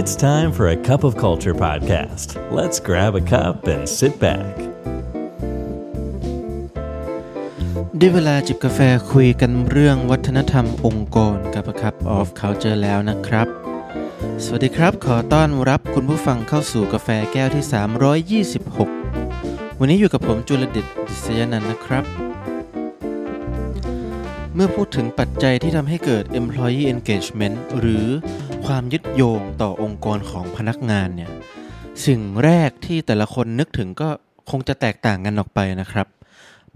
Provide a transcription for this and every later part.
It's time for a cup of culture podcast. Let's grab a cup and sit back. ได้เวลาจิบกาแฟคุยกันเรื่องวัฒนธรรมองค์กรกับ A Cup of Culture แล้วนะครับ สวัสดีครับ ขอต้อนรับคุณผู้ฟังเข้าสู่กาแฟแก้วที่ 326 วันนี้อยู่กับผมจุลดิตดิษยนันท์นะครับ เมื่อพูดถึงปัจจัยที่ทำให้เกิด employee engagement หรือความยึดโยงต่อองค์กรของพนักงานเนี่ย สิ่งแรกที่แต่ละคนนึกถึงก็คงจะแตกต่างกันออกไปนะครับ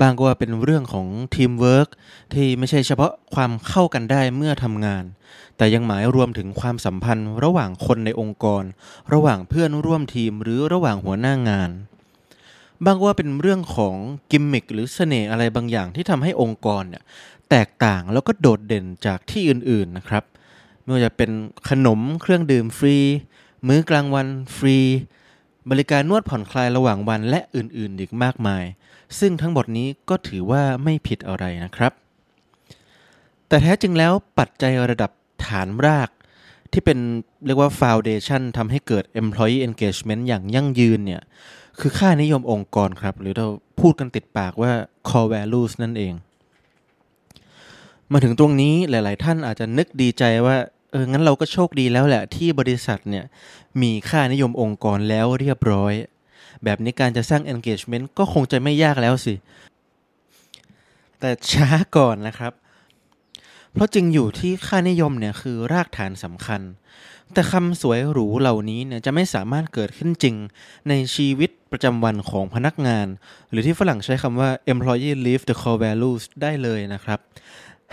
บ้างก็ว่าเป็นเรื่องของทีมเวิร์กที่ไม่ใช่เฉพาะความเข้ากันได้เมื่อทำงาน แต่ยังหมายรวมถึงความสัมพันธ์ระหว่างคนในองค์กร ระหว่างเพื่อนร่วมทีมหรือระหว่างหัวหน้างาน บ้างว่าเป็นเรื่องของกิมมิคหรือเสน่ห์อะไรบางอย่างที่ทำให้องค์กรเนี่ยแตกต่างแล้วก็โดดเด่นจากที่อื่นๆนะครับไม่ว่าจะเป็นขนมเครื่องดื่มฟรี มื้อกลางวันฟรี บริการนวดผ่อนคลายระหว่างวันและอื่นๆ อีกมากมาย ซึ่งทั้งหมดนี้ก็ถือว่าไม่ผิดอะไรนะครับ แต่แท้จริงแล้วปัจจัยระดับฐานราก ที่เป็นเรียกว่า foundation ทำให้เกิด employee engagement อย่างยั่งยืนเนี่ย คือค่านิยมองค์กรครับ หรือเราพูดกันติดปากว่า core values นั่นเอง มาถึงตรงนี้หลาย ๆ ท่านอาจจะนึกดีใจว่าเอองั้นเราก็โชคดีแล้วแหละ ที่บริษัทเนี่ยมีค่านิยมองค์กรแล้วเรียบร้อย แบบนี้การจะสร้าง engagement ก็คงจะไม่ยากแล้วสิ แต่ช้าก่อนนะครับ เพราะจริงอยู่ที่ค่านิยมเนี่ยคือรากฐานสำคัญ แต่คำสวยหรูเหล่านี้เนี่ยจะไม่สามารถเกิดขึ้นจริง ในชีวิตประจำวันของพนักงาน หรือที่ฝรั่งใช้คำว่า employee live the core values ได้เลยนะครับ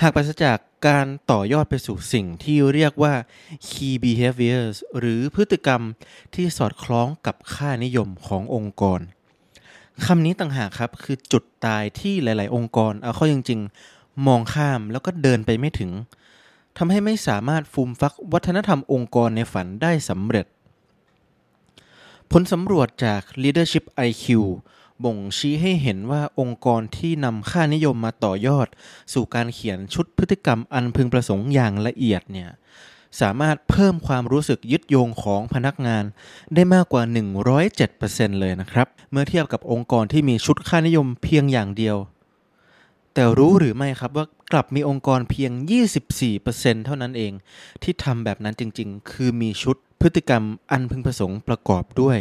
หากปราศจากการต่อยอดไปสู่สิ่งที่เรียกว่า key behaviors หรือพฤติกรรมที่สอดคล้องกับค่านิยมขององค์กรคำนี้ต่างหากครับ คือจุดตายที่หลาย ๆ องค์กร เอาเข้าจริง ๆ มองข้ามแล้วก็เดินไปไม่ถึงทำให้ไม่สามารถฟูมฟักวัฒนธรรมองค์กรในฝันได้สำเร็จ ผลสำรวจจาก Leadership IQ บ่งชี้ให้เห็นว่าองค์กรที่นำค่านิยมมาต่อยอด สู่การเขียนชุดพฤติกรรมอันพึงประสงค์อย่างละเอียดเนี่ยสามารถเพิ่มความรู้สึกยึดโยงของพนักงาน ได้มากกว่า 107%เลยนะครับ เมื่อเทียบกับองค์กรที่มีชุดค่านิยมเพียงอย่างเดียว แต่รู้หรือไม่ครับว่ากลับมีองค์กรเพียง 24%เท่านั้นเอง ที่ทำแบบนั้นจริงๆ คือมีชุดพฤติกรรมอันพึงประสงค์ประกอบด้วย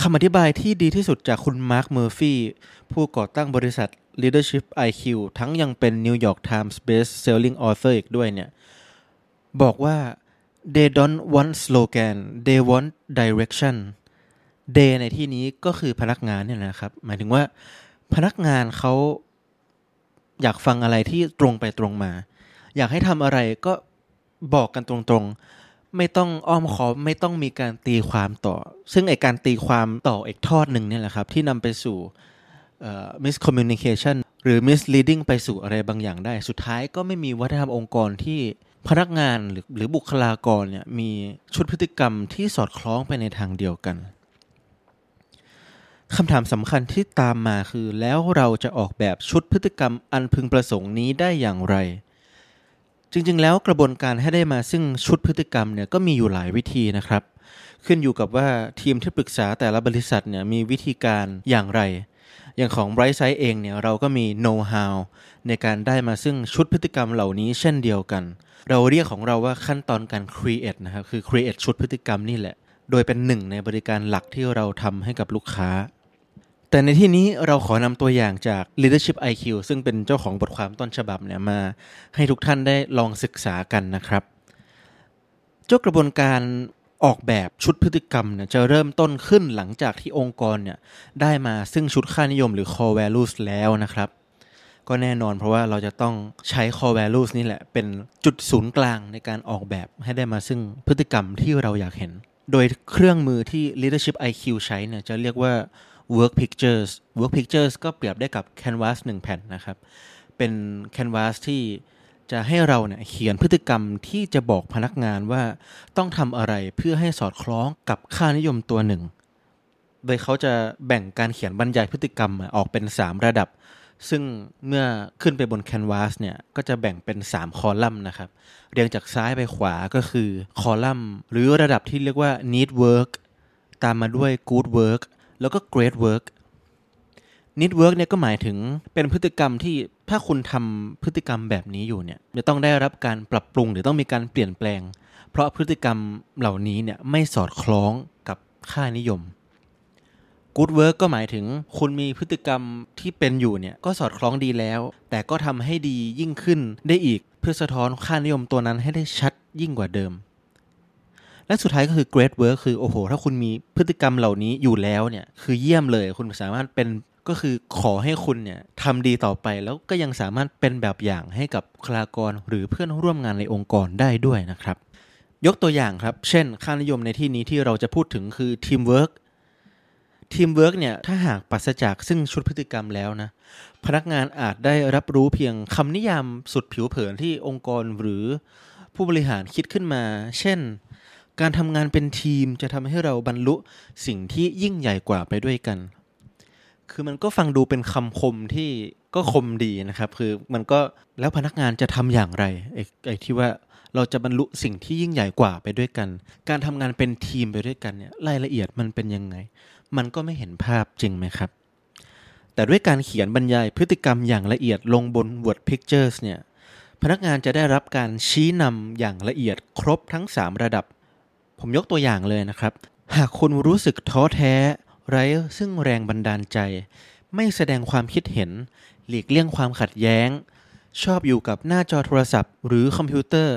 คำอธิบายที่ดีที่สุดจากคุณมาร์คเมอร์ฟี่ผู้ก่อตั้งบริษัท Leadership IQ ทั้งยังเป็น New York Times Best Selling Author อีกด้วยเนี่ย บอกว่า they don't want slogan they want direction they ในที่นี้ก็คือพนักงานเนี่ยนะครับ หมายถึงว่า พนักงานเขาอยากฟังอะไรที่ตรงไปตรงมา อยากให้ทำอะไรก็บอกกันตรงๆ ไม่ต้องอ้อมค้อไม่ต้องมีการตีความต่อ ซึ่งไอการตีความต่ออีกทอดหนึ่งเนี่ยแหละครับ ที่นำไปสู่ miscommunication หรือ misleading ไปสู่อะไรบางอย่างได้ สุดท้ายก็ไม่มีวัฒนธรรมองค์กรที่พนักงานหรือหรือบุคลากรเนี่ยมีชุดพฤติกรรมที่สอดคล้องไปในทางเดียวกัน คำถามสำคัญที่ตามมาคือ แล้วเราจะออกแบบชุดพฤติกรรมอันพึงประสงค์นี้ได้อย่างไร จริงๆ แล้วกระบวนการให้ได้มาซึ่งชุดพฤติกรรมเนี่ยก็มีอยู่หลายวิธีนะครับ ขึ้นอยู่กับว่าทีมที่ปรึกษาแต่ละบริษัทเนี่ยมีวิธีการอย่างไร อย่างของ Bright Side เองเนี่ยเราก็มี know how ในการได้มาซึ่งชุดพฤติกรรมเหล่านี้เช่นเดียวกัน เราเรียกของเราว่าขั้นตอนการ create นะครับคือ create ชุดพฤติกรรมนี่แหละ โดยเป็นหนึ่งในบริการหลักที่เราทำให้กับลูกค้า แต่ในที่นี้เราขอนำตัวอย่างจาก Leadership IQ ซึ่งเป็นเจ้าของบทความต้นฉบับเนี่ยมา ให้ทุกท่านได้ลองศึกษากันนะครับ เจ้ากระบวนการออกแบบชุดพฤติกรรมเนี่ยจะเริ่มต้นขึ้นหลังจากที่องค์กรเนี่ยได้มาซึ่งชุดค่านิยมหรือ core values แล้วนะครับ ก็แน่นอนเพราะว่าเราจะต้องใช้ core values นี่แหละ เป็นจุดศูนย์กลางในการออกแบบให้ได้มาซึ่งพฤติกรรมที่เราอยากเห็น โดยเครื่องมือที่ leadership IQ ใช้เนี่ยจะเรียกว่า work pictures work pictures ก็เปรียบได้กับ canvas 1 แผ่นนะครับ เป็น canvas ที่จะให้เราเนี่ยเขียนพฤติกรรมที่จะบอกพนักงานว่าต้องทำอะไรเพื่อให้สอดคล้องกับค่านิยมตัวหนึ่ง โดยเขาจะแบ่งการเขียนบรรยายพฤติกรรมออกเป็น 3 ระดับ ซึ่งเมื่อขึ้นไปบนแคนวาสเนี่ยก็จะแบ่งเป็น 3 คอลัมน์นะครับ เรียงจากซ้ายไปขวาก็คือคอลัมน์หรือระดับที่เรียกว่า need work ตามมาด้วย good work แล้วก็ great work need work เนี่ยก็หมายถึงเป็นพฤติกรรมที่ถ้าคุณทำพฤติกรรมแบบนี้อยู่เนี่ยจะต้องได้รับการปรับปรุงหรือต้องมีการเปลี่ยนแปลง เพราะพฤติกรรมเหล่านี้เนี่ยไม่สอดคล้องกับค่านิยม good work ก็หมายถึง คุณมีพฤติกรรมที่เป็นอยู่เนี่ยก็สอดคล้องดีแล้ว แต่ก็ทำให้ดียิ่งขึ้นได้อีกเพื่อสะท้อนค่านิยมตัวนั้นให้ได้ชัดยิ่งกว่าเดิม และสุดท้ายก็คือ great work คือโอ้โห ถ้าคุณมีพฤติกรรมเหล่านี้อยู่แล้วเนี่ยคือเยี่ยมเลยคุณสามารถเป็นก็คือขอให้คุณเนี่ยทำดีต่อไปแล้วก็ยังสามารถเป็นแบบอย่างให้กับบุคลากรหรือเพื่อนร่วมงานในองค์กรได้ด้วยนะครับ ยกตัวอย่างครับ เช่น ค่านิยมในที่นี้ที่เราจะพูดถึงคือ teamwork ทีมเวิร์กเนี่ยถ้าหากปราศจากซึ่งชุดพฤติกรรมแล้วนะ พนักงานอาจได้รับรู้เพียงคำนิยามสุดผิวเผินที่องค์กรหรือผู้บริหารคิดขึ้นมา เช่น การทำงานเป็นทีมจะทำให้เราบรรลุสิ่งที่ยิ่งใหญ่กว่าไปด้วยกัน คือมันก็ฟังดูเป็นคำคมที่ก็คมดีนะครับ คือมันก็แล้วพนักงานจะทำอย่างไรไอ้ไอ้ที่ว่าเราจะบรรลุสิ่งที่ยิ่งใหญ่กว่าไปด้วยกัน การทำงานเป็นทีมไปด้วยกันเนี่ยรายละเอียดมันเป็นยังไง มันก็ไม่เห็นภาพจริงไหมครับ แต่ด้วยการเขียนบรรยายพฤติกรรมอย่างละเอียดลงบน Word Pictures เนี่ยพนักงานจะได้รับการชี้นำอย่างละเอียดครบทั้ง 3 ระดับ ผมยกตัวอย่างเลยนะครับ หากคุณรู้สึกท้อแท้ ไร้ซึ่งแรงบันดาลใจ ไม่แสดงความคิดเห็น หลีกเลี่ยงความขัดแย้ง ชอบอยู่กับหน้าจอโทรศัพท์ หรือคอมพิวเตอร์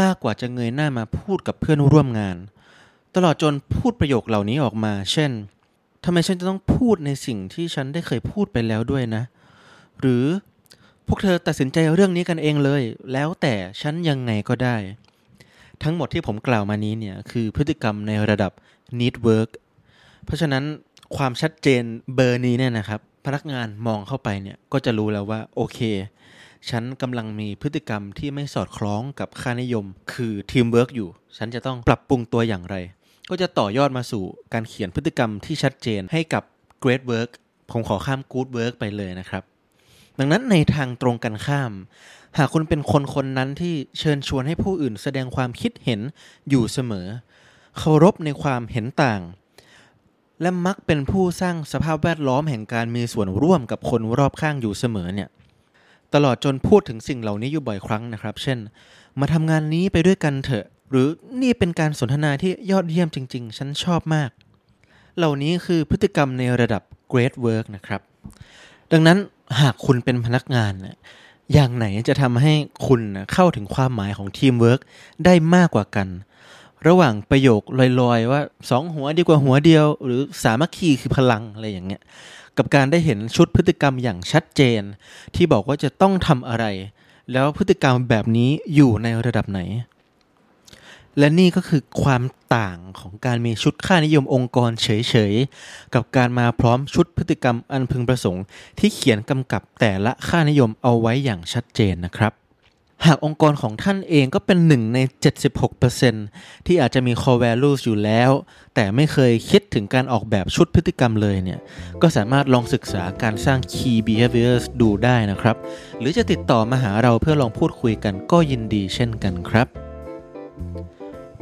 มากกว่าจะเงยหน้ามาพูดกับเพื่อนร่วมงาน ตลอดจนพูดประโยคเหล่านี้ออกมา เช่น ทำไมฉันจะต้องพูดในสิ่งที่ฉันได้เคยพูดไปแล้วด้วยนะ หรือพวกเธอตัดสินใจเรื่องนี้กันเองเลย แล้วแต่ฉันยังไงก็ได้ ทั้งหมดที่ผมกล่าวมานี้เนี่ยคือพฤติกรรมในระดับ need work เพราะฉะนั้นความชัดเจนเบอร์นี้เนี่ยนะครับ พนักงานมองเข้าไปเนี่ยก็จะรู้แล้วว่าโอเค ฉันกำลังมีพฤติกรรมที่ไม่สอดคล้องกับค่านิยม คือทีมเวิร์กอยู่ ฉันจะต้องปรับปรุงตัวอย่างไร ก็จะต่อยอดมาสู่การเขียนพฤติกรรมที่ชัดเจนให้กับ great work ผมขอข้าม good work ไปเลยนะครับ ดังนั้นในทางตรงกันข้าม หากคุณเป็นคนคนนั้นที่เชิญชวนให้ผู้อื่นแสดงความคิดเห็นอยู่เสมอ เคารพในความเห็นต่าง และมักเป็นผู้สร้างสภาพแวดล้อมแห่งการมีส่วนร่วมกับคนรอบข้างอยู่เสมอเนี่ยตลอดจนพูดถึงสิ่งเหล่านี้อยู่บ่อยครั้งนะครับ เช่น มาทำงานนี้ไปด้วยกันเถอะ หรือนี่เป็นการสนทนาที่ยอดเยี่ยมจริง ๆ ฉันชอบมาก เหล่านี้คือพฤติกรรมในระดับ great work นะครับ ดังนั้นหากคุณเป็นพนักงานเนี่ยอย่างไหนจะทำให้คุณนะเข้าถึงความหมายของทีมเวิร์กได้มากกว่ากัน ระหว่างประโยคลอยๆ ว่าสองหัวดีกว่าหัวเดียว หรือสามัคคีคือพลังอะไรอย่างเงี้ยกับการได้เห็นชุดพฤติกรรมอย่างชัดเจน ที่บอกว่าจะต้องทำอะไร แล้วพฤติกรรมแบบนี้อยู่ในระดับไหน และนี่ก็คือความต่างของการมีชุดค่านิยมองค์กรเฉยๆ กับการมาพร้อมชุดพฤติกรรมอันพึงประสงค์ ที่เขียนกำกับแต่ละค่านิยมเอาไว้อย่างชัดเจนนะครับ หากองค์กรของท่านเองก็เป็นหนึ่งใน 76%ที่อาจจะมี core values อยู่แล้ว แต่ไม่เคยคิดถึงการออกแบบชุดพฤติกรรมเลยเนี่ย ก็สามารถลองศึกษาการสร้าง key behaviors ดูได้นะครับ หรือจะติดต่อมาหาเราเพื่อลองพูดคุยกันก็ยินดีเช่นกันครับ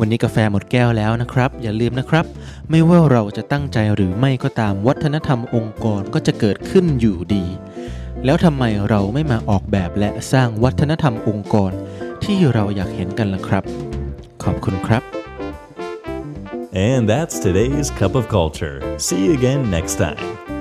วันนี้กาแฟหมดแก้วแล้วนะครับ อย่าลืมนะครับ ไม่ว่าเราจะตั้งใจหรือไม่ก็ตามวัฒนธรรมองค์กรก็จะเกิดขึ้นอยู่ดี แล้วทำไมเราไม่มาออกแบบและสร้างวัฒนธรรมองค์กร ที่เราอยากเห็นกันล่ะครับ ขอบคุณครับ And that's today's Cup of Culture. See you again next time.